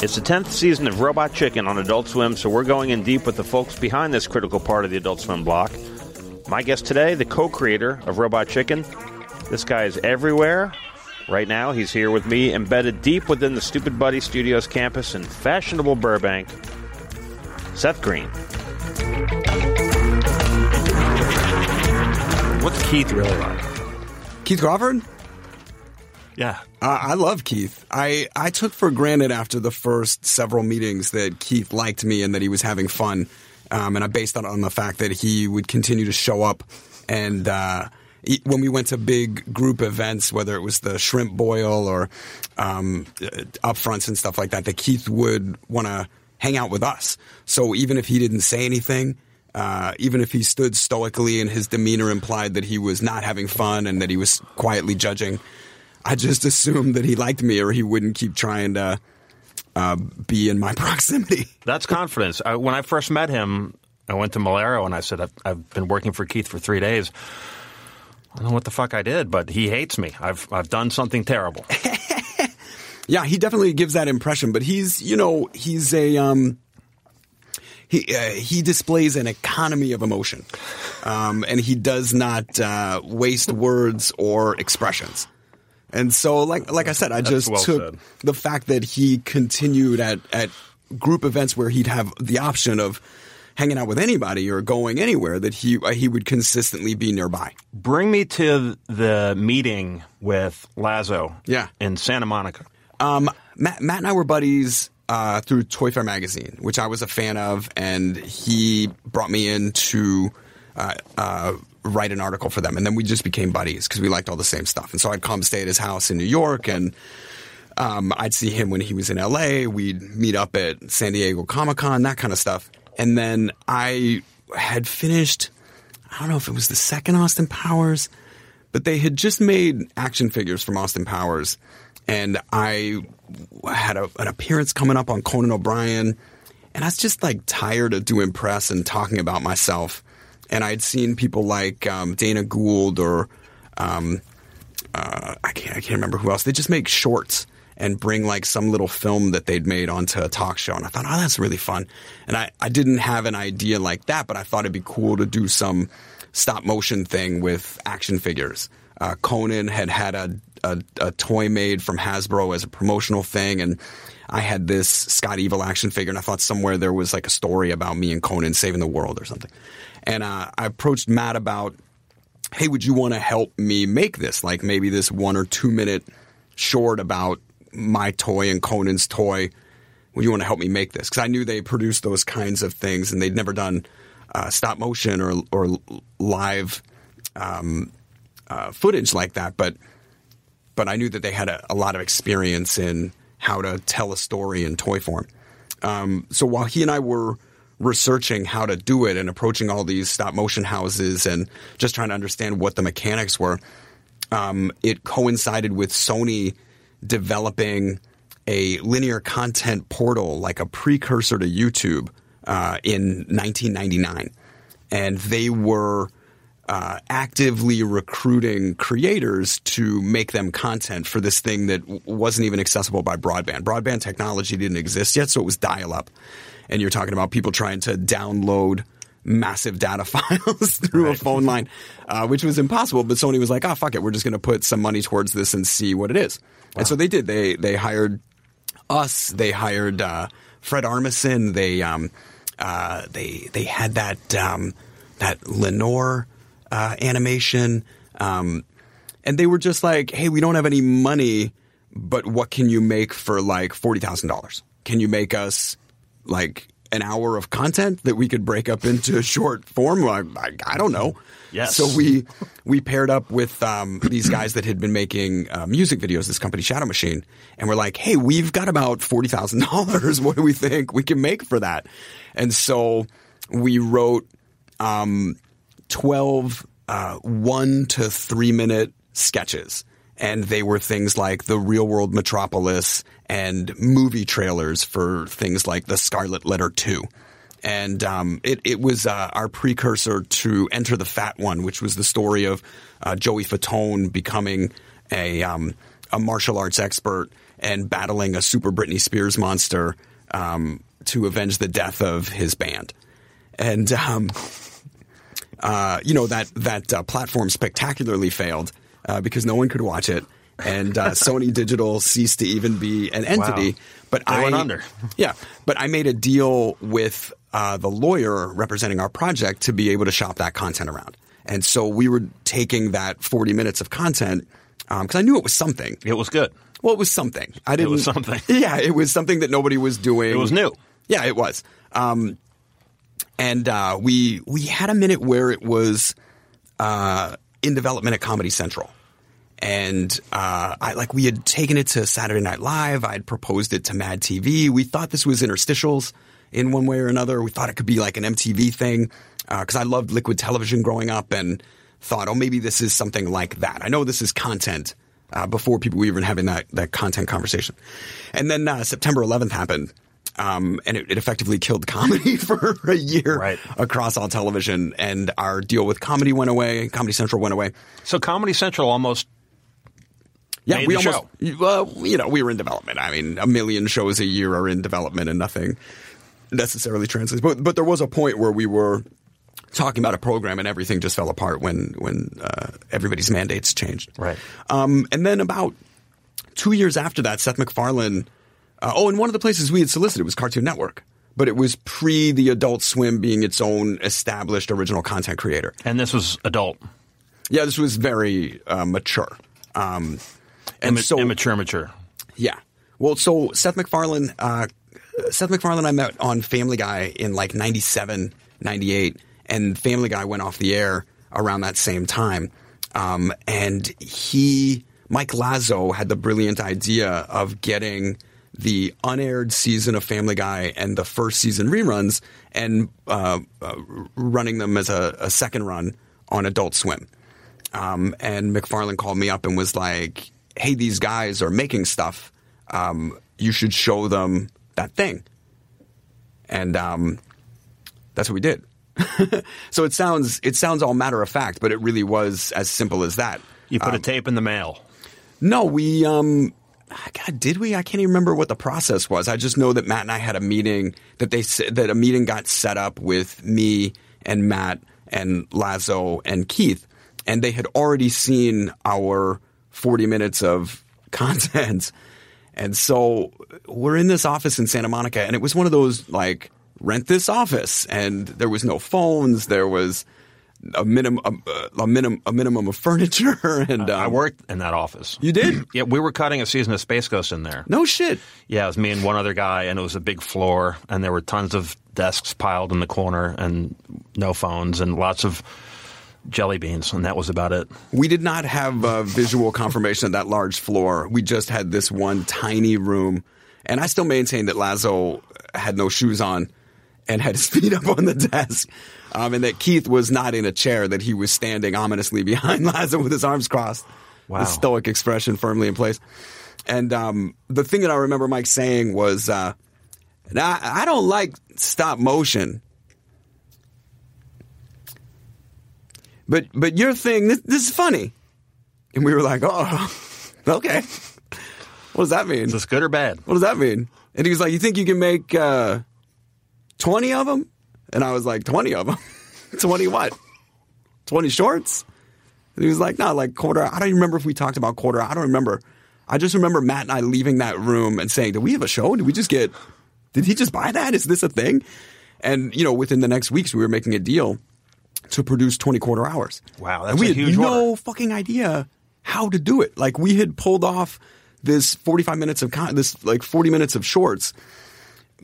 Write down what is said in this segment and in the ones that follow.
It's the 10th season of Robot Chicken on Adult Swim, so we're going in deep with the folks behind this critical part of the Adult Swim block. My guest today, the co creator of Robot Chicken. This guy is everywhere. Right now, he's here with me, embedded deep within the Stoopid Buddy Stoodios campus in fashionable Burbank. Seth Green. What's Keith really like? Keith Crawford? Yeah. Uh, I love Keith. I, I took for granted after the first several meetings that Keith liked me and that he was having fun. Um, and I based that on the fact that he would continue to show up. And uh, he, when we went to big group events, whether it was the shrimp boil or um, upfronts and stuff like that, that Keith would want to hang out with us. So even if he didn't say anything, uh, even if he stood stoically and his demeanor implied that he was not having fun and that he was quietly judging, I just assumed that he liked me or he wouldn't keep trying to uh, be in my proximity. That's confidence. I, when I first met him, I went to Malero and I said, I've, I've, been working for Keith for three days. I don't know what the fuck I did, but he hates me. I've, I've done something terrible. yeah, he definitely gives that impression, but he's, you know, he's a, um, he uh, he displays an economy of emotion, um, and he does not uh, waste words or expressions. And so, like like I said, I just well took said. the fact that he continued at at group events where he'd have the option of hanging out with anybody or going anywhere that he uh, he would consistently be nearby. Bring me to the meeting with Lazzo Yeah. in Santa Monica. Um, Matt, Matt and I were buddies uh, through ToyFare magazine, which I was a fan of, and he brought me in to uh, uh, write an article for them, and then we just became buddies because we liked all the same stuff. And so I'd come stay at his house in New York, and um, I'd see him when he was in LA. We'd meet up at San Diego Comic Con, that kind of stuff. And then I had finished. I don't know if it was the second Austin Powers, but they had just made action figures from Austin Powers, and I had a, an appearance coming up on Conan O'Brien, and I was just like tired of doing press and talking about myself. And I'd seen people like um, Dana Gould or um, uh, I can't I can't remember who else. They just make shorts and bring like some little film that they'd made onto a talk show. And I thought, oh, that's really fun. And I, I didn't have an idea like that, but I thought it'd be cool to do some stop motion thing with action figures. Uh, Conan had had a, a, a toy made from Hasbro as a promotional thing, and I had this Scott Evil action figure, and I thought somewhere there was like a story about me and Conan saving the world or something. And uh, I approached Matt about hey, would you want to help me make this? Like maybe this one or two minute short about my toy and Conan's toy. Would you want to help me make this? Because I knew they produced those kinds of things and they'd never done uh, stop motion or, or live um, uh, footage like that. But but I knew that they had a, a lot of experience in how to tell a story in toy form. Um, so while he and I were researching how to do it and approaching all these stop motion houses and just trying to understand what the mechanics were, um, it coincided with Sony developing a linear content portal, like a precursor to YouTube, uh, in 1999. And they were uh, actively recruiting creators to make them content for this thing that wasn't even accessible by broadband. Broadband technology didn't exist yet, so it was dial up. And you're talking about people trying to download massive data files through a phone line, uh, which was impossible. But Sony was like, "Oh fuck it, we're just going to put some money towards this and see what it is." And so they did. They they hired us. They hired uh, Fred Armisen. They um, uh, they they had that um, that Lenore uh, animation, um, and they were just like, "Hey, we don't have any money, but what can you make for like forty thousand dollars? Can you make us like an hour of content that we could break up into short form? I, I, I don't know. Yes. So we we paired up with um, these guys that had been making uh, music videos. This company, Shadow Machine, and we're like, "Hey, we've got about forty thousand dollars. What do we think we can make for that?" And so we wrote um, twelve uh, one to three minute sketches. And they were things like the real world metropolis and movie trailers for things like the Scarlet Letter 2. And um, it, it was uh, our precursor to Enter the Fat One, which was the story of uh, Joey Fatone becoming a, um, a martial arts expert and battling a super Britney Spears monster um, to avenge the death of his band. And um, uh, you know that that uh, platform spectacularly failed uh, because no one could watch it, and uh, Sony Digital ceased to even be an entity. Wow. But They I went under. Yeah, but I made a deal with uh, the lawyer representing our project to be able to shop that content around, and so we were taking that forty minutes of content because I knew it was something. It was good. Well, it was something. I didn't. was something. Yeah, it was something that nobody was doing. It was new. Yeah, it was. Um, and uh, we we had a minute where it was uh, in development at Comedy Central, and uh, I like we had taken it to Saturday Night Live. I'd proposed it to Mad TV. We thought this was interstitials in one way or another. We thought it could be like an MTV thing because I loved liquid television growing up, and thought, oh, maybe this is something like that. I know this is content. Uh, before people were even having that, that content conversation. And then uh, September 11th happened, um, and it, it effectively killed comedy for a year Right. across all television. And our deal with comedy went away. Comedy Central went away. So Comedy Central almost Yeah, we almost, well, you know, we were in development. I mean, a million shows a year are in development and nothing necessarily translates. But, but there was a point where we were talking about a program and everything just fell apart when, when uh, everybody's mandates changed. Right. Um, and then about two years after that, Seth MacFarlane. Uh, oh, and one of the places we had solicited was Cartoon Network, but it was pre the Adult Swim being its own established original content creator. and this was adult, Yeah, this was very uh, mature. Um, and Imma- so immature, mature. yeah. Well, so Seth MacFarlane, uh, Seth MacFarlane, I met on Family Guy in like 97, 98, and Family Guy went off the air around that same time. Um, and he, Mike Lazzo, had the brilliant idea of getting the unaired season of Family Guy and the first season reruns and uh, uh, running them as a, a second run on Adult Swim. Um, and MacFarlane called me up and was like, "Hey, these guys are making stuff. Um, you should show them that thing." And um, that's what we did. so it sounds it sounds all matter of fact, but it really was as simple as that. You put a tape in the mail. No, we um Ah, God, did we? I can't even remember what the process was. I just know that Matt and I had a meeting that they that a meeting got set up with me and Matt and Lazzo and Keith, and they had already seen our 40 minutes of content. And so we're in this office in Santa Monica, and it was one of those like rent this office, and there was no phones, there was a minimum a, a minimum a minimum of furniture, and um, I worked in that office. You did? Yeah, we were cutting a season of Space Ghost in there. No shit. Yeah, it was me and one other guy, and it was a big floor, and there were tons of desks piled in the corner, and no phones, and lots of jelly beans, and that was about it. We did not have uh, visual confirmation of that large floor. We just had this one tiny room, and I still maintain that Lazzo had no shoes on and had his feet up on the desk, um, and that Keith was not in a chair; that he was standing ominously behind Lazzo with his arms crossed, Wow. the stoic expression firmly in place. And um, the thing that I remember Mike saying was, uh, "Now I don't like stop motion." But but your thing, this, this is funny. And we were like, oh, okay. What does that mean? Is this good or bad? What does that mean? And he was like, you think you can make uh, 20 of them? And I was like, 20 of them? 20 what? 20 shorts? And he was like, no, like quarter. I don't even remember if we talked about quarter. I don't remember. I just remember Matt and I leaving that room and saying, did we have a show? Did we just get, did he just buy that? Is this a thing? And, you know, within the next weeks, we were making a deal to produce 20 quarter hours. Wow, that's and we a had huge no order. fucking idea how to do it. Like we had pulled off this 45 minutes of con- this like 40 minutes of shorts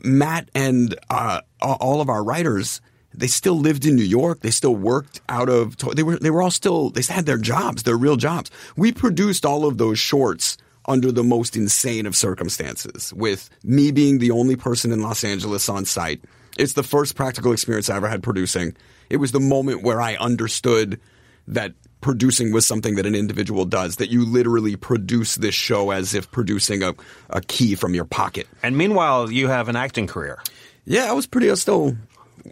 Matt and uh, all of our writers, they still lived in New York. They still worked out of. They were they were all still they had their jobs, their real jobs. We produced all of those shorts under the most insane of circumstances, with me being the only person in Los Angeles on site. It's the first practical experience I ever had producing. It was the moment where I understood that producing was something that an individual does, that you literally produce this show as if producing a, a key from your pocket. And meanwhile, you have an acting career. Yeah, I was pretty, I was still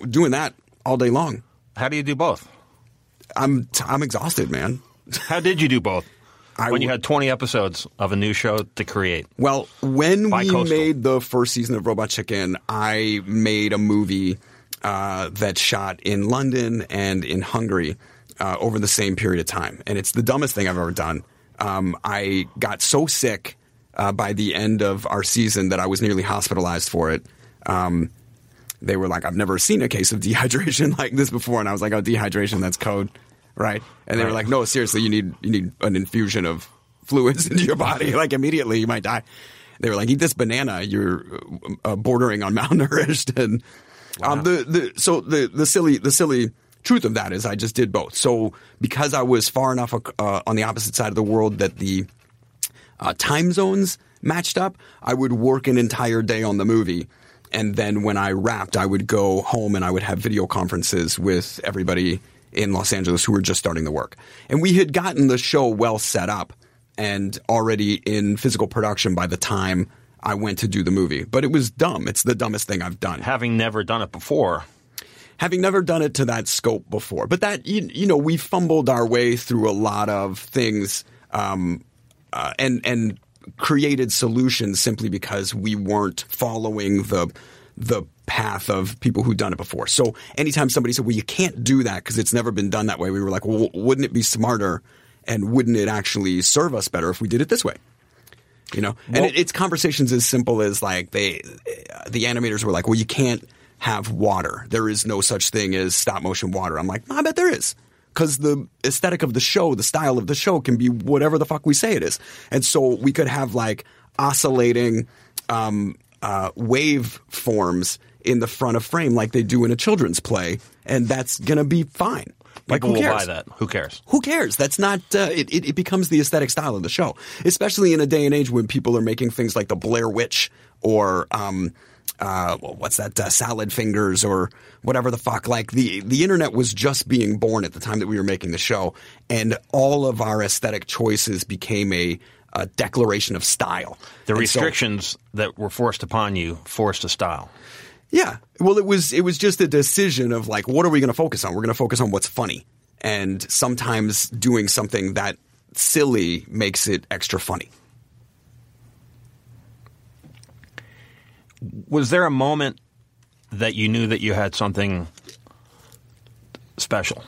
doing that all day long. How do you do both? I'm, I'm exhausted, man. How did you do both? I when you had 20 episodes of a new show to create. Well, when we made the first season of Robot Chicken, I made a movie uh, that shot in London and in Hungary uh, over the same period of time, and it's the dumbest thing I've ever done. Um, I got so sick uh, by the end of our season that I was nearly hospitalized for it. Um, they were like, "I've never seen a case of dehydration like this before," and I was like, "Oh, dehydration, that's code, right?" And they were like, "No, seriously, you need you need an infusion of fluids into your body. Like immediately, you might die." They were like, "Eat this banana. You're uh, bordering on malnourished." And um, the the so the the silly the silly truth of that is, I just did both. So because I was far enough uh, on the opposite side of the world that the uh, time zones matched up, I would work an entire day on the movie. And then when I wrapped, I would go home and I would have video conferences with everybody in Los Angeles who were just starting the work. And we had gotten the show well set up and already in physical production by the time I went to do the movie. But it was dumb. It's the dumbest thing I've done Having never done it before, having never done it to that scope before. But that you, you know, we fumbled our way through a lot of things, um, uh, and and created solutions simply because we weren't following the the path of people who'd done it before. So anytime somebody said, "Well, you can't do that because it's never been done that way," we were like, "Well, wouldn't it be smarter?" And wouldn't it actually serve us better if we did it this way? You know, and it, it's conversations as simple as like they, the animators were like, "Well, you can't have water. There is no such thing as stop motion water." I'm like, "I bet there is." Because the aesthetic of the show, the style of the show can be whatever the fuck we say it is. And so we could have like oscillating um, uh, wave forms in the front of frame like they do in a children's play. And that's going to be fine. Like, people who will cares? buy that. Who cares? who cares? That's not. Uh, it, it, it becomes the aesthetic style of the show, especially in a day and age when people are making things like the Blair Witch or um, uh, what's that? Uh, salad fingers or whatever the fuck. Like the the internet was just being born at the time that we were making the show, and all of our aesthetic choices became a, a declaration of style. The And so- restrictions that were forced upon you forced a style. yeah. Well, it was it was just a decision of like, what are we going to focus on? We're going to focus on what's funny, and sometimes doing something that silly makes it extra funny. Was there a moment that you knew that you had something special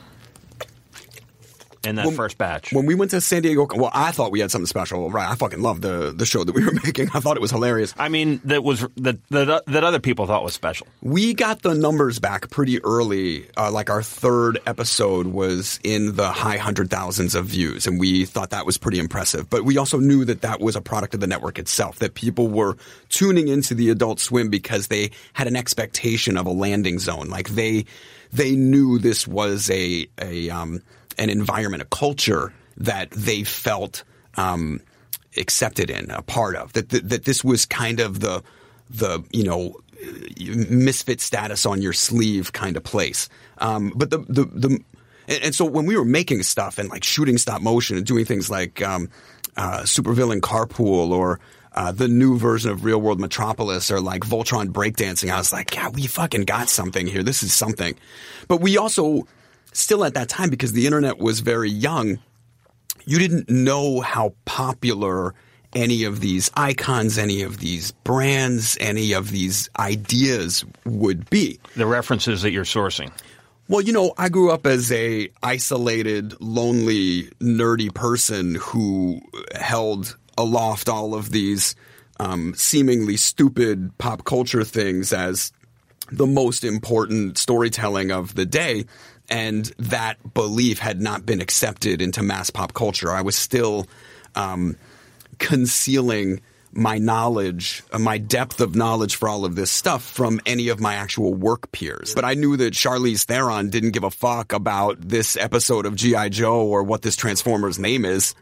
in that first batch? When we went to San Diego, well, I thought we had something special. Right? I fucking loved the the show that we were making. I thought it was hilarious. I mean, that was that that, that other people thought was special. We got the numbers back pretty early. Uh, like our third episode was in the high hundred thousands of views, and we thought that was pretty impressive. But we also knew that that was a product of the network itself. That people were tuning into the Adult Swim because they had an expectation of a landing zone. Like they they knew this was a a um, an environment, a culture that they felt. Um, accepted in, a part of. That, that that this was kind of the the you know misfit status on your sleeve kind of place. Um, but the the the and, and so when we were making stuff and like shooting stop motion and doing things like um, uh, supervillain carpool or uh, the new version of Real World Metropolis or like Voltron breakdancing, I was like, yeah, we fucking got something here. This is something. But we also still at that time because the internet was very young you didn't know how popular any of these icons, any of these brands, any of these ideas would be. The references that you're sourcing. Well, you know, I grew up as a isolated, lonely, nerdy person who held aloft all of these um, seemingly stupid pop culture things as the most important storytelling of the day. And that belief had not been accepted into mass pop culture. I was still um, concealing my knowledge, uh, my depth of knowledge for all of this stuff from any of my actual work peers. But I knew that Charlize Theron didn't give a fuck about this episode of G.I. Joe or what this Transformer's name is.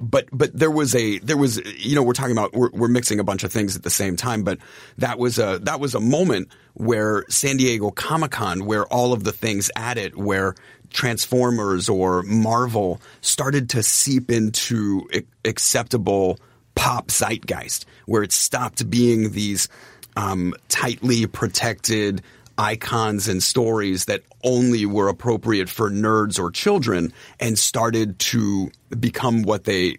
But but there was a there was you know we're talking about we're, we're mixing a bunch of things at the same time but that was a that was a moment where San Diego Comic Con where all of the things at it where Transformers or Marvel started to seep into acceptable pop zeitgeist, where it stopped being these um, tightly protected icons and stories that only were appropriate for nerds or children and started to become what they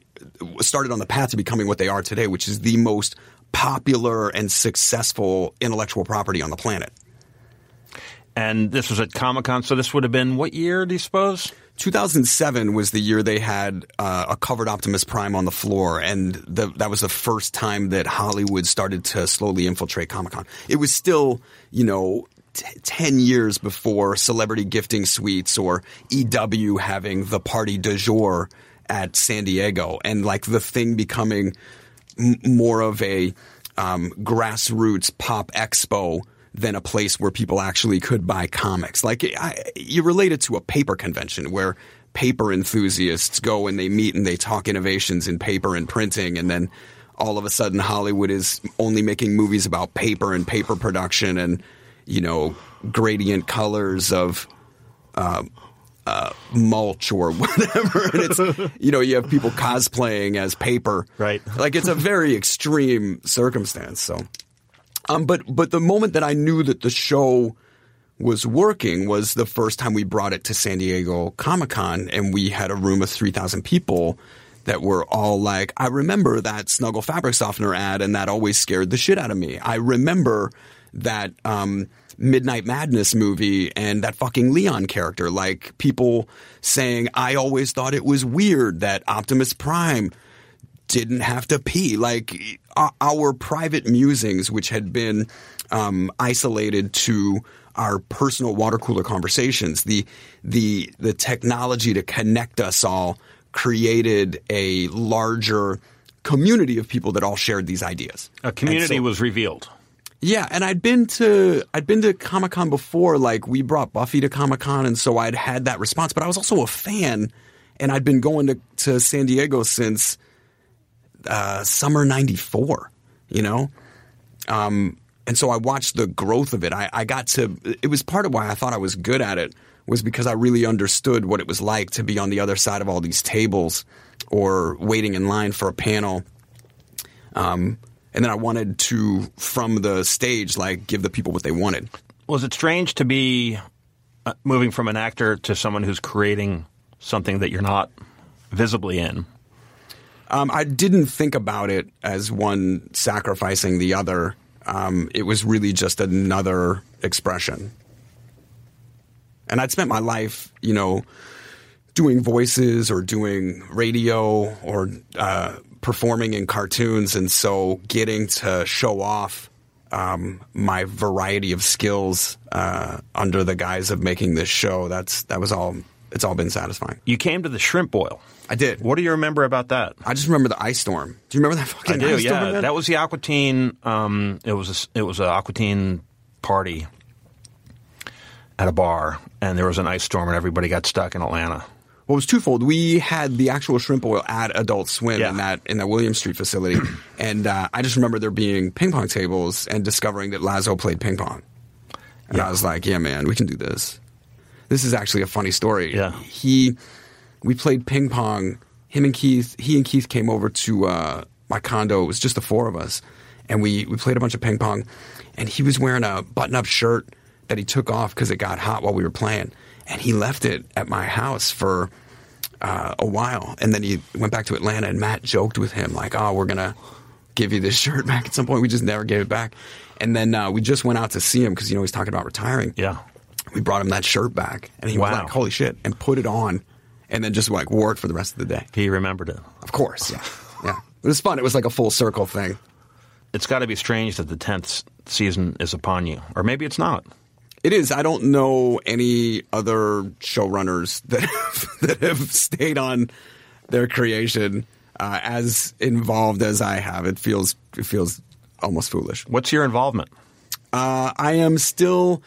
started on the path to becoming what they are today, which is the most popular and successful intellectual property on the planet. And this was at Comic Con, so this would have been what year, do you suppose? 2007 was the year they had uh, a covered Optimus Prime on the floor, and the, that was the first time that Hollywood started to slowly infiltrate Comic Con. It was still, you know, t- 10 years before celebrity gifting suites or EW having the party du jour at San Diego, and like the thing becoming m- more of a um, grassroots pop expo than a place where people actually could buy comics. Like I, you relate it to a paper convention where paper enthusiasts go and they meet and they talk innovations in paper and printing, and then all of a sudden Hollywood is only making movies about paper and paper production and you know gradient colors of. Uh, uh, mulch or whatever, and it's you know you have people cosplaying as paper, Right. Like it's a very extreme circumstance. So, um, but but the moment that I knew that the show was working was the first time we brought it to San Diego Comic Con, and we had a room of three thousand people that were all like, "I remember that Snuggle fabric softener ad, and that always scared the shit out of me. I remember that." Um, Midnight Madness movie and that fucking Leon character. Like people saying, I always thought it was weird that Optimus Prime didn't have to pee. Like our private musings, which had been um, isolated to our personal water cooler conversations, the the the technology to connect us all created a larger community of people that all shared these ideas. A community so- was revealed. Yeah, and I'd been to I'd been to Comic Con before. Like we brought Buffy to Comic Con, and so I'd had that response. But I was also a fan, and I'd been going to, to San Diego since uh, summer '94. You know, um, and so I watched the growth of it. I, I got to. It was part of why I thought I was good at it was because I really understood what it was like to be on the other side of all these tables or waiting in line for a panel. Um, and then I wanted to, from the stage, like give the people what they wanted. Was it strange to be uh, moving from an actor to someone who's creating something that you're not visibly in? Um, I didn't think about it as one sacrificing the other. Um, it was really just another expression. And I'd spent my life, you know, doing voices or doing radio or uh, performing in cartoons, and so getting to show off um, my variety of skills uh, under the guise of making this show. That's that was all. It's all been satisfying. You came to the shrimp boil. I did. What do you remember about that? I just remember the ice storm. Do you remember that fucking I do. ice storm? Yeah, that was the Aqua Teen. Um, it was a, it was a Aqua Teen party at a bar, and there was an ice storm, and everybody got stuck in Atlanta. Well, it was twofold. We had the actual shrimp oil at Adult Swim Yeah. in that in that Williams Street facility, and uh, I just remember there being ping pong tables and discovering that Lazzo played ping pong, and I was like, "Yeah, man, we can do this." This is actually a funny story. Yeah. he, we played ping pong. Him and Keith, he and Keith came over to uh, my condo. It was just the four of us, and we we played a bunch of ping pong. And he was wearing a button up shirt that he took off because it got hot while we were playing, and he left it at my house for uh, a while, and then he went back to Atlanta. And Matt joked with him like, "Oh, we're gonna give you this shirt back at some point." We just never gave it back. And then uh, we just went out to see him because you know he's talking about retiring. Yeah. We brought him that shirt back, and he was like, "Holy shit!" and put it on, and then just like wore it for the rest of the day. He remembered it. Of course, yeah, yeah. It was fun. It was like a full circle thing. It's got to be strange that the tenth season is upon you, or maybe it's not. It is. I don't know any other showrunners that have, that have stayed on their creation uh, as involved as I have, it feels it feels almost foolish. What's your involvement? Uh, I am still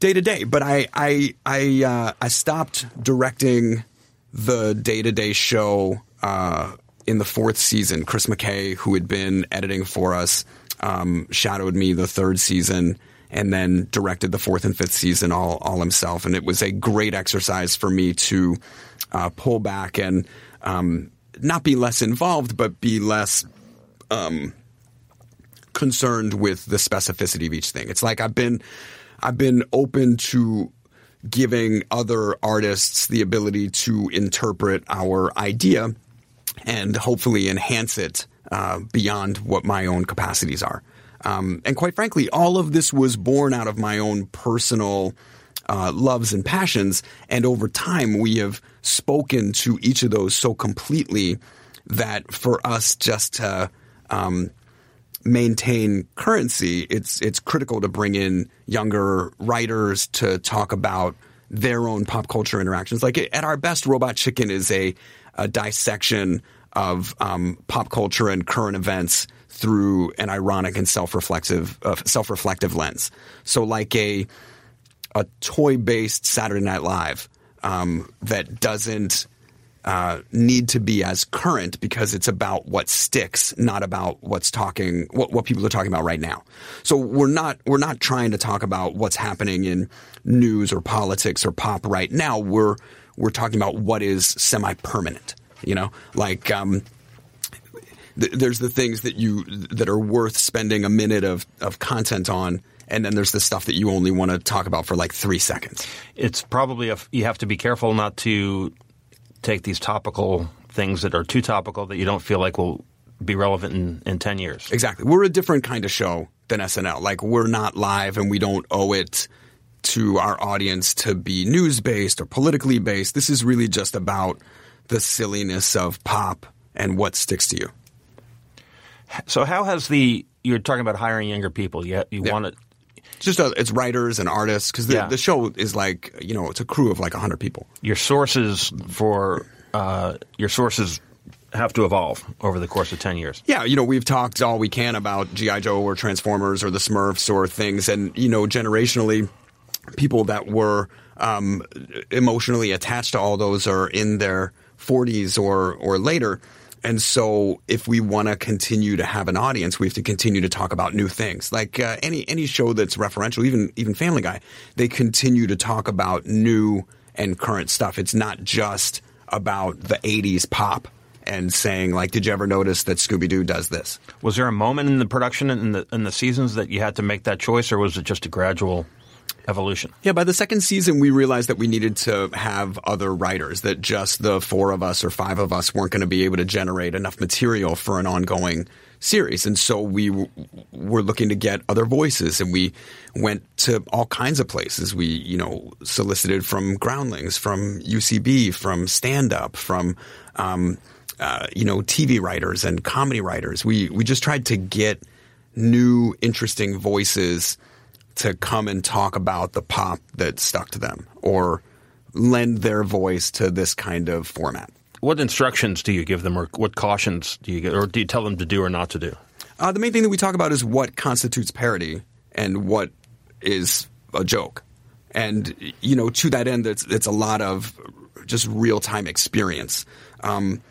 day to day, but I I I uh, I stopped directing the day to day show uh, in the fourth season. Chris McKay, who had been editing for us, um, shadowed me the third season. And then directed the fourth and fifth season all, all himself, and it was a great exercise for me to uh, pull back and um, not be less involved, but be less um, concerned with the specificity of each thing. It's like I've been I've been open to giving other artists the ability to interpret our idea and hopefully enhance it uh, beyond what my own capacities are. Um, and quite frankly, all of this was born out of my own personal uh, loves and passions. And over time, we have spoken to each of those so completely that for us just to um, maintain currency, it's it's critical to bring in younger writers to talk about their own pop culture interactions. Like at our best, Robot Chicken is a, a dissection of um, pop culture and current events through an ironic and self-reflective uh, self-reflective lens. So like a a toy-based Saturday Night Live um, that doesn't uh, need to be as current because it's about what sticks, not about what's talking, what, what people are talking about right now. So we're not we're not trying to talk about what's happening in news or politics or pop right now. We're we're talking about what is semi-permanent. You know, like um, th- there's the things that you that are worth spending a minute of of content on and then there's the stuff that you only want to talk about for like three seconds. It's probably a, you have to be careful not to take these topical things that are too topical that you don't feel like will be relevant in, in 10 years. Exactly. We're a different kind of show than SNL. Like, we're not live and we don't owe it to our audience to be news based or politically based. This is really just about the silliness of pop and what sticks to you. So, how has the you're talking about hiring younger people? You, you Yeah. want to It's just a, it's writers and artists because the, Yeah. the show is like you know it's a crew of like hundred people. your sources for uh, your sources have to evolve over the course of 10 years. Yeah, you know, we've talked all we can about G.I. Joe or Transformers or the Smurfs or things. And, you know, generationally, people that were um, emotionally attached to all those are in their 40s or, or later. And so, if we want to continue to have an audience, we have to continue to talk about new things. Like uh, any any show that's referential, even even Family Guy, they continue to talk about new and current stuff. It's not just about the '80s pop and saying like, "Did you ever notice that Scooby Doo does this?" Was there a moment in the production in the, in the seasons that you had to make that choice, or was it just a gradual evolution? Yeah, by the second season, we realized that we needed to have other writers, that just the four of us or five of us weren't going to be able to generate enough material for an ongoing series. And so we w- were looking to get other voices and we went to all kinds of places. We, you know, solicited from Groundlings, from UCB, from Stand Up, from, um, uh, you know, TV writers and comedy writers. We, we just tried to get new, interesting voices to come and talk about the pop that stuck to them or lend their voice to this kind of format. What instructions do you give them, or what cautions do you give, or do you tell them to do or not to do? Uh, the main thing that we talk about is what constitutes parody and what is a joke. And, you know, to that end, it's, it's a lot of just real time experience. Um,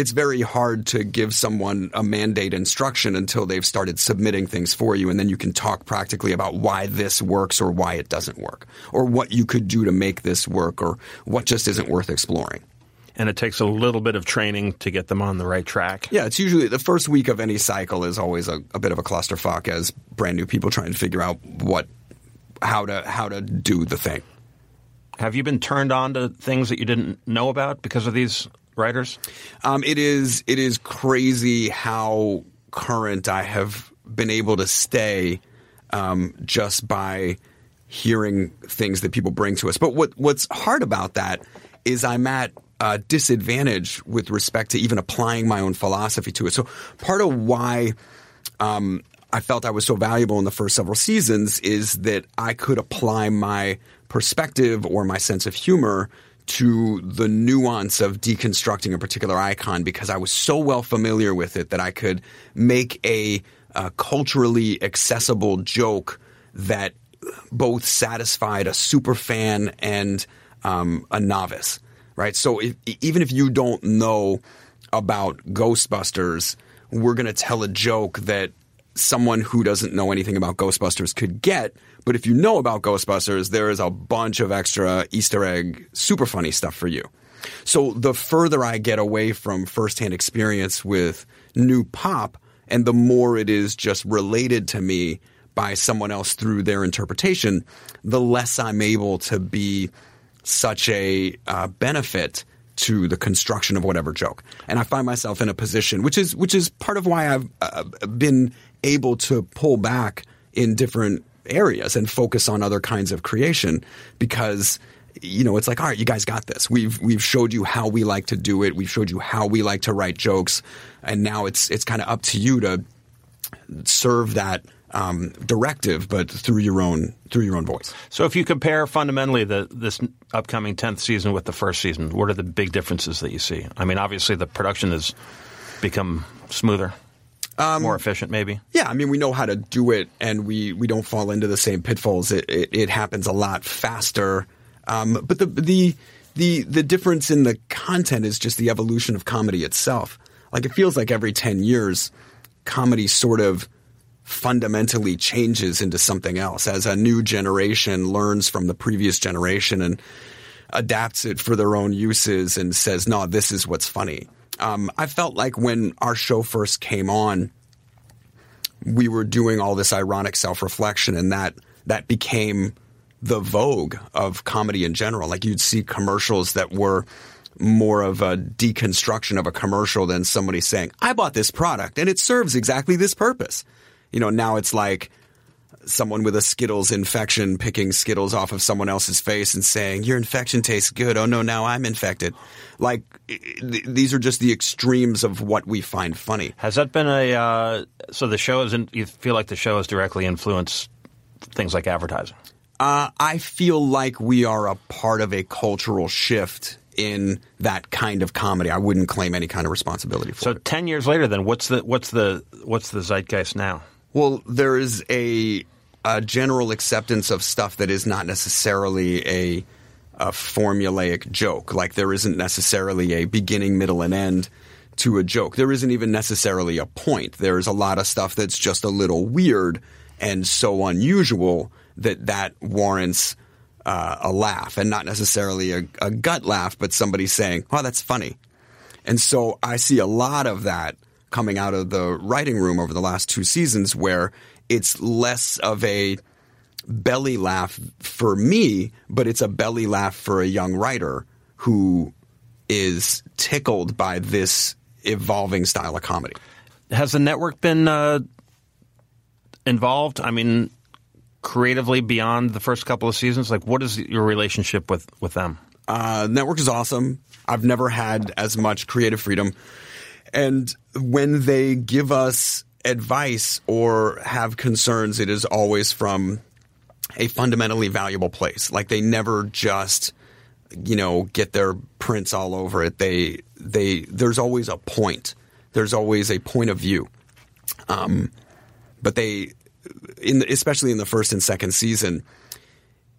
it's very hard to give someone a mandate instruction until they've started submitting things for you, and then you can talk practically about why this works or why it doesn't work, or what you could do to make this work, or what just isn't worth exploring. And it takes a little bit of training to get them on the right track. Yeah, it's usually the first week of any cycle is always a, a bit of a clusterfuck as brand new people trying to figure out what how to how to do the thing. Have you been turned on to things that you didn't know about because of these writers? Um, it is it is crazy how current I have been able to stay um, just by hearing things that people bring to us. But what what's hard about that is I'm at a disadvantage with respect to even applying my own philosophy to it. So part of why um, I felt I was so valuable in the first several seasons is that I could apply my perspective or my sense of humor to the nuance of deconstructing a particular icon because I was so well familiar with it that I could make a, a culturally accessible joke that both satisfied a super fan and um, a novice, right? So if, even if you don't know about Ghostbusters, we're going to tell a joke that someone who doesn't know anything about Ghostbusters could get. But if you know about Ghostbusters, there is a bunch of extra Easter egg, super funny stuff for you. So the further I get away from firsthand experience with new pop, and the more it is just related to me by someone else through their interpretation, the less I'm able to be such a uh, benefit to the construction of whatever joke. And I find myself in a position, which is which is part of why I've uh, been able to pull back in different areas and focus on other kinds of creation because you know it's like all right you guys got this we've we've showed you how we like to do it we've showed you how we like to write jokes and now it's it's kind of up to you to serve that um, directive, but through your own through your own voice. So, if you compare fundamentally the this upcoming tenth season with the first season, what are the big differences that you see? I mean, obviously the production has become smoother. Um, more efficient, maybe. Yeah, I mean, we know how to do it, and we, we don't fall into the same pitfalls. It, it, it happens a lot faster. Um, but the the the the difference in the content is just the evolution of comedy itself. Like it feels like every ten years, comedy sort of fundamentally changes into something else as a new generation learns from the previous generation and adapts it for their own uses and says, no, this is what's funny. Um, I felt like when our show first came on, we were doing all this ironic self reflection, and that that became the vogue of comedy in general. Like you'd see commercials that were more of a deconstruction of a commercial than somebody saying, I bought this product and it serves exactly this purpose you know, now it's like someone with a Skittles infection picking Skittles off of someone else's face and saying, Your infection tastes good. Oh no, now I'm infected. Like, th- these are just the extremes of what we find funny. Has that been a. Uh, so the show isn't. you feel like the show has directly influenced things like advertising? Uh, I feel like we are a part of a cultural shift in that kind of comedy. I wouldn't claim any kind of responsibility for so it. So ten years later, then what's the what's the what's the zeitgeist now? Well, there is a, a general acceptance of stuff that is not necessarily a, a formulaic joke. Like there isn't necessarily a beginning, middle, and end to a joke. There isn't even necessarily a point. There's a lot of stuff that's just a little weird and so unusual that that warrants uh, a laugh and not necessarily a, a gut laugh, but somebody saying, "Oh, that's funny." And so I see a lot of that coming out of the writing room over the last two seasons where it's less of a belly laugh for me, but it's a belly laugh for a young writer who is tickled by this evolving style of comedy. Has the network been uh, involved? I mean, creatively beyond the first couple of seasons? Like, what is your relationship with with them? Uh, network is awesome. I've never had as much creative freedom and when they give us advice or have concerns, it is always from a fundamentally valuable place. Like they never just, you know, get their prints all over it. They, they, there's always a point. There's always a point of view. Um, but they, in especially in the first and second season,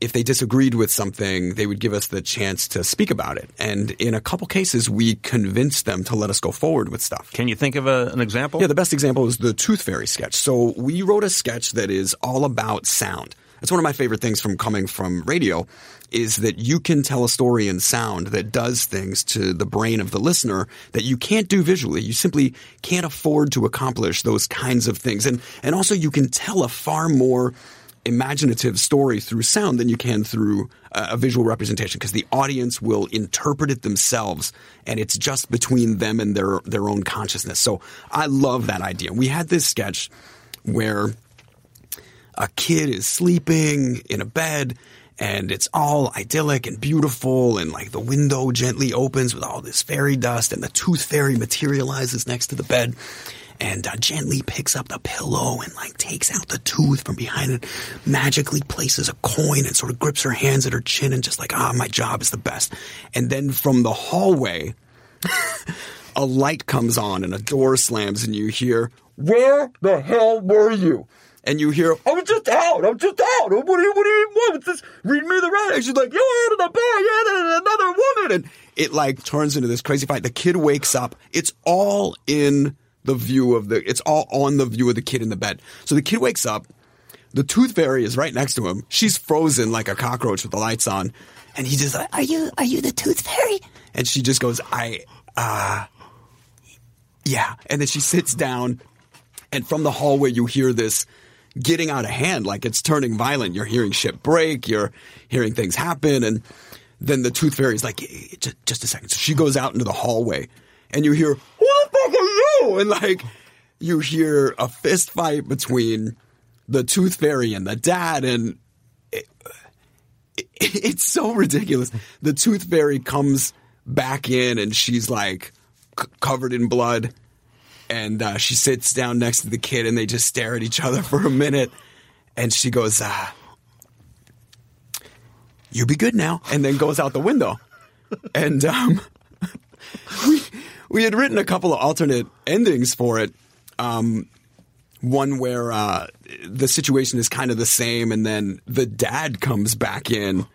if they disagreed with something, they would give us the chance to speak about it. And in a couple cases, we convinced them to let us go forward with stuff. Can you think of a, an example? Yeah, the best example is the Tooth Fairy sketch. So we wrote a sketch that is all about sound. That's one of my favorite things from coming from radio is that you can tell a story in sound that does things to the brain of the listener that you can't do visually. You simply can't afford to accomplish those kinds of things. And and also you can tell a far more imaginative story through sound than you can through uh, a visual representation because the audience will interpret it themselves and it's just between them and their their own consciousness. So I love that idea. We had this sketch where a kid is sleeping in a bed and it's all idyllic and beautiful and like the window gently opens with all this fairy dust and the tooth fairy materializes next to the bed and uh, gently picks up the pillow and like takes out the tooth from behind it, magically places a coin and sort of grips her hands at her chin and just like, ah, my job is the best. And then from the hallway, a light comes on and a door slams and you hear, where the hell were you? And you hear, I was just out. I'm just out. What do you, what do you want? Just read me the writing. She's like, you out of the bed. Yeah, another woman. And it like turns into this crazy fight. The kid wakes up. It's all in the view of the, it's all on the view of the kid in the bed. So the kid wakes up. The tooth fairy is right next to him. She's frozen like a cockroach with the lights on. And he just like, are you, are you the tooth fairy? And she just goes, I, uh, yeah. And then she sits down and from the hallway you hear this getting out of hand, like it's turning violent. You're hearing shit break, you're hearing things happen, and then the tooth fairy's like, just, just a second. So she goes out into the hallway, and you hear, "Who the fuck are you?" And like, you hear a fist fight between the tooth fairy and the dad, and it, it, it's so ridiculous. The tooth fairy comes back in, and she's like c- covered in blood and uh, she sits down next to the kid and they just stare at each other for a minute and she goes uh, you be good now and then goes out the window and um, we, we had written a couple of alternate endings for it um, one where uh, the situation is kind of the same and then the dad comes back in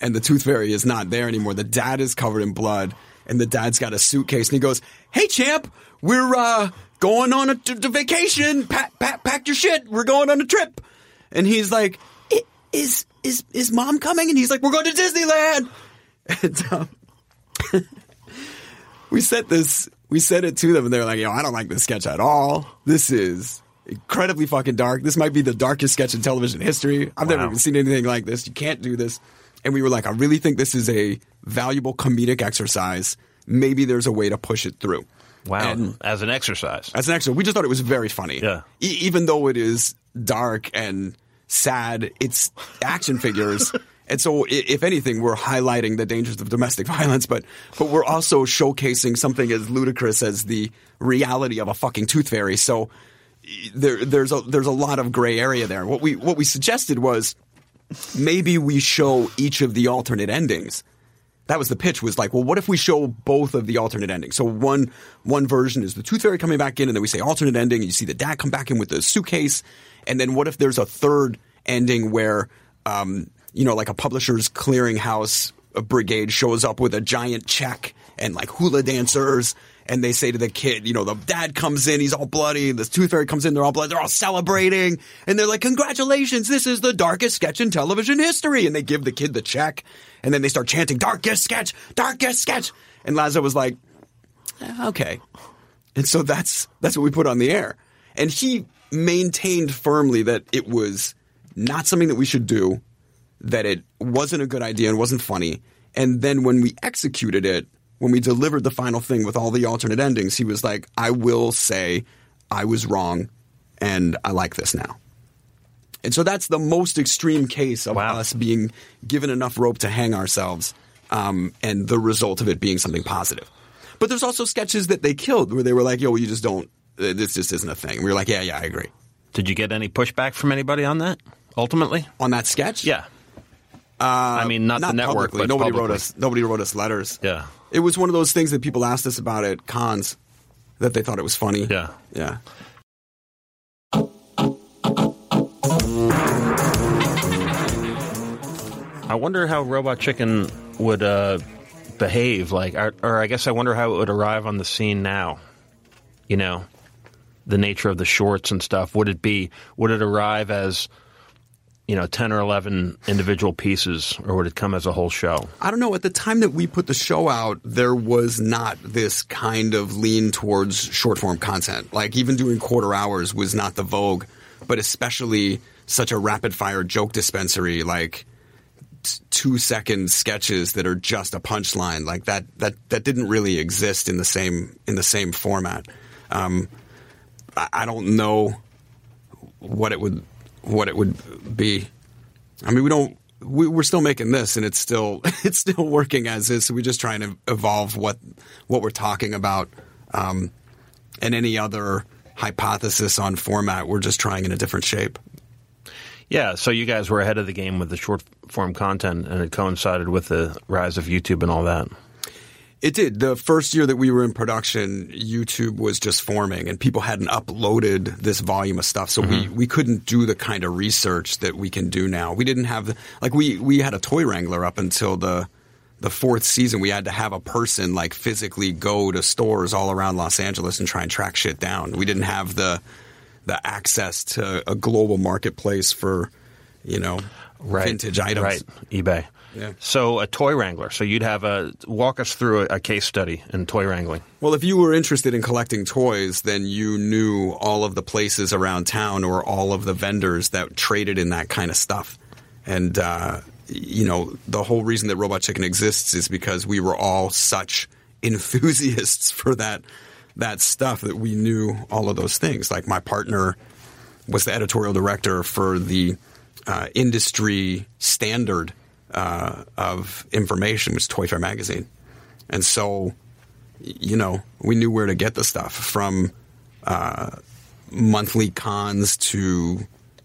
and the tooth fairy is not there anymore the dad is covered in blood and the dad's got a suitcase and he goes hey champ we're uh, going on a t- t- vacation. Pack, pack, your shit. We're going on a trip. And he's like, is is is mom coming? And he's like, we're going to Disneyland. And um, we said this. We said it to them, and they're like, "Yo, I don't like this sketch at all. This is." Incredibly fucking dark. This might be the darkest sketch in television history. I've never even seen anything like this. You can't do this. And we were like, I really think this is a valuable comedic exercise. Maybe there's a way to push it through. Wow. And As an exercise. as an exercise, we just thought it was very funny. Yeah. E- even though it is dark and sad, it's action figures. And so, if anything, we're highlighting the dangers of domestic violence, but but we're also showcasing something as ludicrous as the reality of a fucking tooth fairy. So there, there's a there's a lot of gray area there. What we what we suggested was maybe we show each of the alternate endings. That was the pitch. Was like, well, what if we show both of the alternate endings? So one one version is the Tooth Fairy coming back in, and then we say alternate ending, and you see the dad come back in with the suitcase, and then what if there's a third ending where, um, you know, like a publisher's clearinghouse brigade shows up with a giant check and like hula dancers, and they say to the kid, you know, the dad comes in, he's all bloody, the Tooth Fairy comes in, they're all bloody, they're all celebrating, and they're like, congratulations, this is the darkest sketch in television history, and they give the kid the check, and then they start chanting, darkest sketch, darkest sketch, and Lazzo was like, "Eh, okay, and so that's that's what we put on the air, and he maintained firmly that it was not something that we should do, that it wasn't a good idea and wasn't funny. And then when we executed it, when we delivered the final thing with all the alternate endings, he was like, I will say I was wrong and I like this now. And so that's the most extreme case of Wow. us being given enough rope to hang ourselves um, and the result of it being something positive. But there's also sketches that they killed where they were like, yo, well, you just don't, uh, this just isn't a thing. We were like, yeah, yeah, I agree. Did you get any pushback from anybody on that? Ultimately, On that sketch? yeah. I mean, not, the network, publicly. but nobody publicly. wrote us. Nobody wrote us letters. Yeah. it was one of those things that people asked us about at cons that they thought it was funny. Yeah. yeah. I wonder how Robot Chicken would uh, behave. Like, or, or I guess I wonder how it would arrive on the scene now. You know, the nature of the shorts and stuff. Would it be? Would it arrive as you know, ten or eleven individual pieces, or would it come as a whole show? I don't know. At the time that we put the show out, there was not this kind of lean towards short form content. Like even doing quarter hours was not the vogue, but especially such a rapid fire joke dispensary like t- two second sketches that are just a punchline like that that that didn't really exist in the same in the same format. Um, I, I don't know what it would what it would be. I mean, we don't. We, we're still making this, and it's still it's still working as is. So we're just trying to evolve what what we're talking about, um, and any other hypothesis on format. We're just trying in a different shape. Yeah, so you guys were ahead of the game with the short form content, and it coincided with the rise of YouTube and all that. It did. The first year that we were in production, YouTube was just forming and people hadn't uploaded this volume of stuff. So we, mm-hmm. we couldn't do the kind of research that we can do now. We didn't have the, like we, we had a toy wrangler up until the, the fourth season. We had to have a person like physically go to stores all around Los Angeles and try and track shit down. We didn't have the, the access to a global marketplace for, you know, Right. vintage items. Right, eBay. Yeah. So a toy wrangler. So you'd have a walk us through a, a case study in toy wrangling. Well, if you were interested in collecting toys, then you knew all of the places around town or all of the vendors that traded in that kind of stuff. And, uh, you know, the whole reason that Robot Chicken exists is because we were all such enthusiasts for that that stuff that we knew all of those things. Like my partner was the editorial director for the uh, industry standard uh, of information, which is ToyFare magazine, and so you know, we knew where to get the stuff from uh, monthly cons to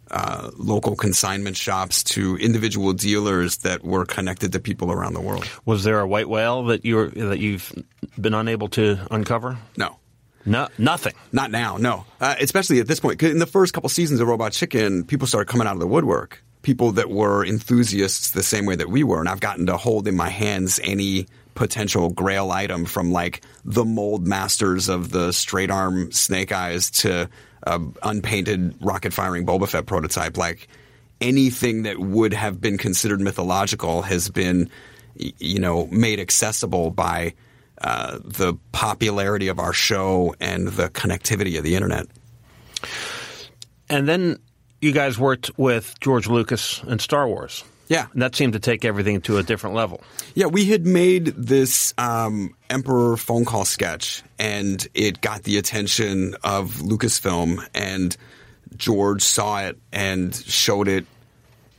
uh, local consignment shops to individual dealers that were connected to people around the world. Was there a white whale that you that you've been unable to uncover? No. No, nothing. Not now, no. Uh, especially at this point. in the first couple seasons of Robot Chicken, people started coming out of the woodwork. People that were enthusiasts the same way that we were. And I've gotten to hold in my hands any potential grail item from like the mold masters of the straight arm snake eyes to uh, unpainted rocket firing Boba Fett prototype. Like anything that would have been considered mythological has been, you know, made accessible by uh, the popularity of our show and the connectivity of the internet. And then you guys worked with George Lucas and Star Wars. Yeah. And that seemed to take everything to a different level. Yeah, we had made this um, Emperor phone call sketch, and it got the attention of Lucasfilm, and George saw it and showed it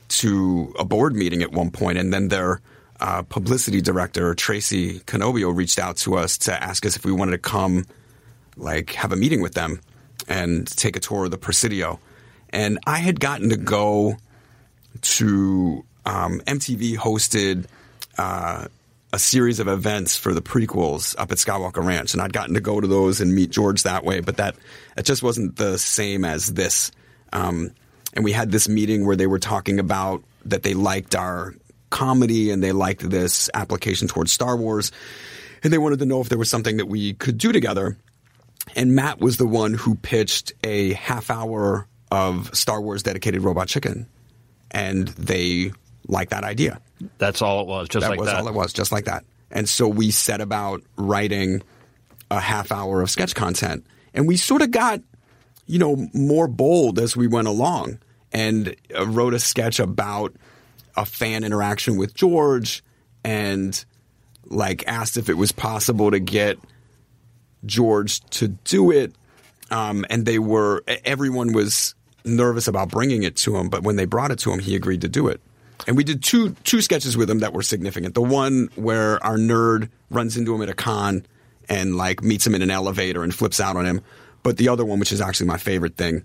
to a board meeting at one point, and then their uh, publicity director Tracy Cannobbio reached out to us to ask us if we wanted to come, like, have a meeting with them and take a tour of the Presidio. And I had gotten to go to um, MTV hosted uh, a series of events for the prequels up at Skywalker Ranch, and I'd gotten to go to those and meet George that way. But that it just wasn't the same as this. Um, and we had this meeting where they were talking about that they liked our comedy and they liked this application towards Star Wars, and they wanted to know if there was something that we could do together. And Matt was the one who pitched a half hour of Star Wars dedicated Robot Chicken, and they liked that idea. That's all it was, just That like was that. all it was, just like that. And so we set about writing a half hour of sketch content, and we sort of got, you know, more bold as we went along, and uh, wrote a sketch about a fan interaction with George, and like asked if it was possible to get George to do it. Um, and they were, everyone was nervous about bringing it to him, but when they brought it to him, he agreed to do it. And we did two two sketches with him that were significant. The one where our nerd runs into him at a con and like meets him in an elevator and flips out on him. But the other one, which is actually my favorite thing,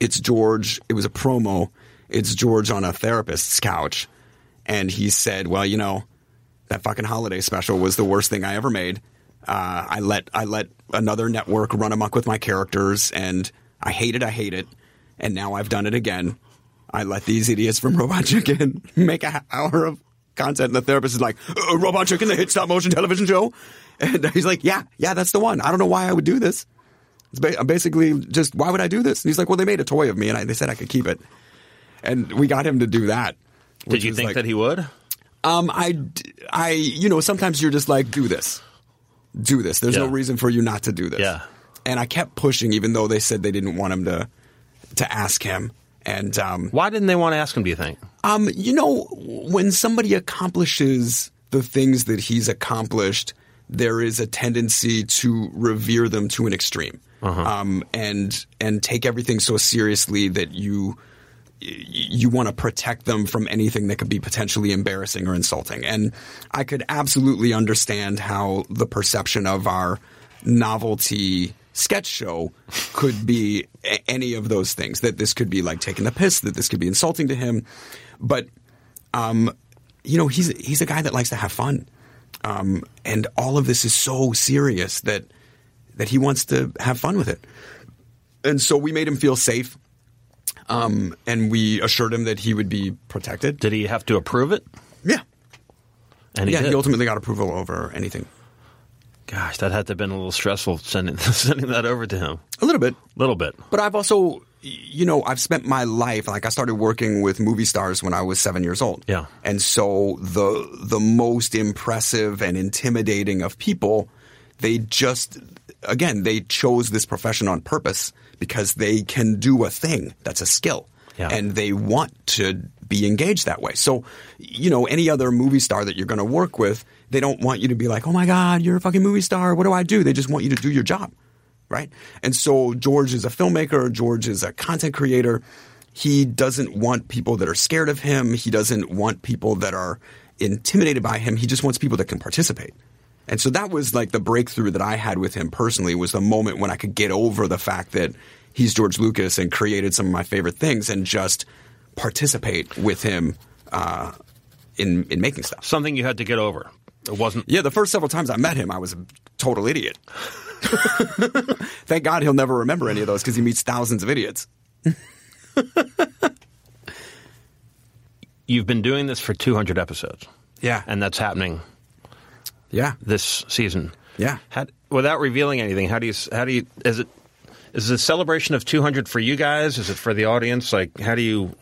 it's George. It was a promo. It's George on a therapist's couch, and he said, "Well, you know, that fucking holiday special was the worst thing I ever made. Uh, I let I let another network run amok with my characters, and I hate it. I hate it. And now I've done it again. I let these idiots from Robot Chicken make an hour of content, and the therapist is like, uh, "Robot Chicken, the hit stop motion television show," and he's like, "Yeah, yeah, that's the one. I don't know why I would do this. It's ba- I'm basically just why would I do this?" And he's like, "Well, they made a toy of me, and I, they said I could keep it." And we got him to do that. Did you think like- that he would? um, I, I, you know, sometimes you're just like, do this, do this. There's no reason for you not to do this. Yeah. And I kept pushing, even though they said they didn't want him to, to ask him. And um, Why didn't they want to ask him? Do you think? um, you know, when somebody accomplishes the things that he's accomplished, there is a tendency to revere them to an extreme, um, and and take everything so seriously that you you want to protect them from anything that could be potentially embarrassing or insulting. And I could absolutely understand how the perception of our novelty sketch show could be a- any of those things. That this could be like taking the piss. That this could be insulting to him. But um, you know, he's he's a guy that likes to have fun, um, and all of this is so serious that that he wants to have fun with it. And so we made him feel safe, um, and we assured him that he would be protected. Did he have to approve it? Yeah, And he yeah. did. He ultimately got approval over anything. Gosh, that had to have been a little stressful sending sending that over to him. A little bit, A little bit. But I've also, you know, I've spent my life like I started working with movie stars when I was seven years old. Yeah. and so the the most impressive and intimidating of people, they just again they chose this profession on purpose because they can do a thing that's a skill, Yeah. and they want to be engaged that way. So, you know, any other movie star that you're going to work with, they don't want you to be like, oh my god, you're a fucking movie star. What do I do? They just want you to do your job right? And so George is a filmmaker, George is a content creator. He doesn't want people that are scared of him. He doesn't want people that are intimidated by him. He just wants people that can participate. And so that was like the breakthrough that I had with him personally was the moment when I could get over the fact that he's George Lucas and created some of my favorite things and just participate with him uh, in in making stuff. Something you had to get over. It wasn't. Yeah, the first several times I met him, I was a total idiot. Thank God he'll never remember any of those because he meets thousands of idiots. You've been doing this for 200 episodes, Yeah. and that's happening yeah. this season. Yeah. How, without revealing anything, how do you how do you is it is it a celebration of 200 for you guys? Is it for the audience? Like how do you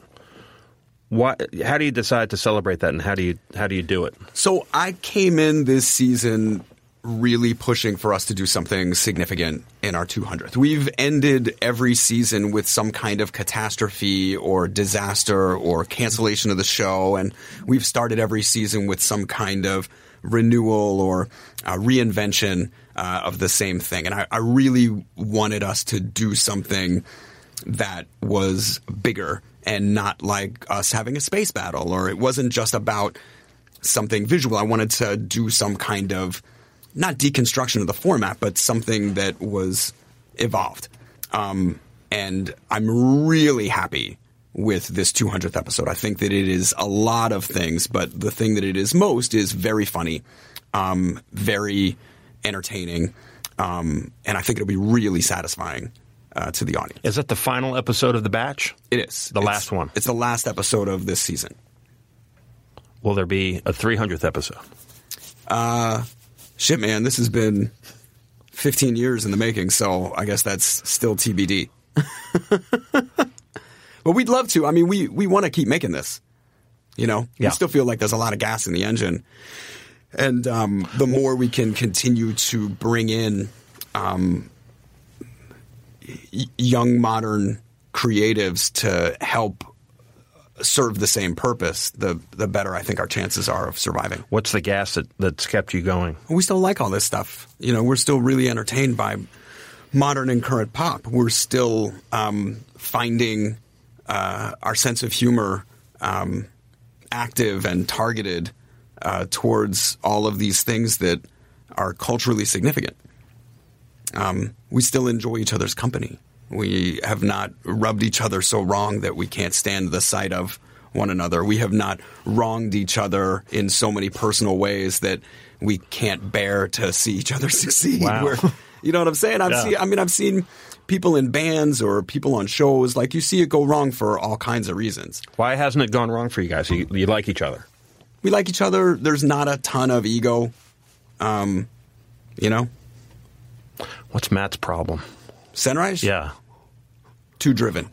what how do you decide to celebrate that and how do you how do you do it? So I came in this season really pushing for us to do something significant in our 200th. We've ended every season with some kind of catastrophe or disaster or cancellation of the show, and we've started every season with some kind of renewal or uh, reinvention uh, of the same thing. And I, I really wanted us to do something that was bigger and not like us having a space battle, or it wasn't just about something visual. I wanted to do some kind of not deconstruction of the format, but something that was evolved. Um, and I'm really happy with this 200th episode. I think that it is a lot of things, but the thing that it is most is very funny, um, very entertaining, um, and I think it'll be really satisfying uh, to the audience. Is that the final episode of the batch? It is The It's- last one. It's the last episode of this season. Will there be a 300th episode? Uh, shit, man, this has been 15 years in the making, so I guess that's still TBD. but we'd love to. I mean, we, we want to keep making this. You know, Yeah. we still feel like there's a lot of gas in the engine. And um, the more we can continue to bring in um, young, modern creatives to help serve the same purpose, the the better I think our chances are of surviving. What's the gas that, that's kept you going? We still like all this stuff. You know, we're still really entertained by modern and current pop. We're still um, finding uh, our sense of humor um, active and targeted uh, towards all of these things that are culturally significant. Um, we still enjoy each other's company. We have not rubbed each other so wrong that we can't stand the sight of one another. We have not wronged each other in so many personal ways that we can't bear to see each other succeed. Wow. We're- you know what I'm saying? I've Yeah. seen, I mean, I've seen people in bands or people on shows like you see it go wrong for all kinds of reasons. Why hasn't it gone wrong for you guys? You, you like each other. We like each other. There's not a ton of ego. Um, you know, What's Matt's problem? Sunrise. Yeah. too driven.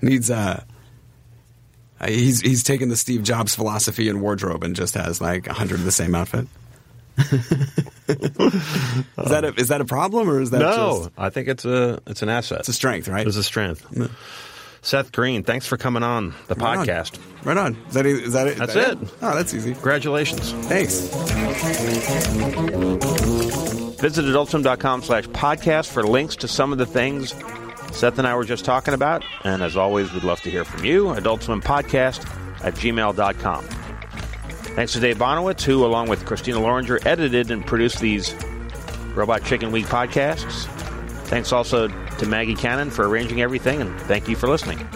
Needs uh uh, he's he's taken the Steve Jobs philosophy and wardrobe and just has like a hundred of the same outfit. is that a, is that a problem or is that No, just I think it's a it's an asset. it's a strength, right? It's a strength. Seth Green, thanks for coming on the Right on. podcast. Right on. Is that it? Is that it? That's that it. Oh, that's easy. Congratulations. Thanks. Visit adultswim.com slash podcast for links to some of the things Seth and I were just talking about. And as always, we'd love to hear from you. Adult Swim Podcast at gmail.com. Thanks to Dave Bonowitz, who, along with Christina Loringer, edited and produced these Robot Chicken Week podcasts. Thanks also to Maggie Cannon for arranging everything, and thank you for listening.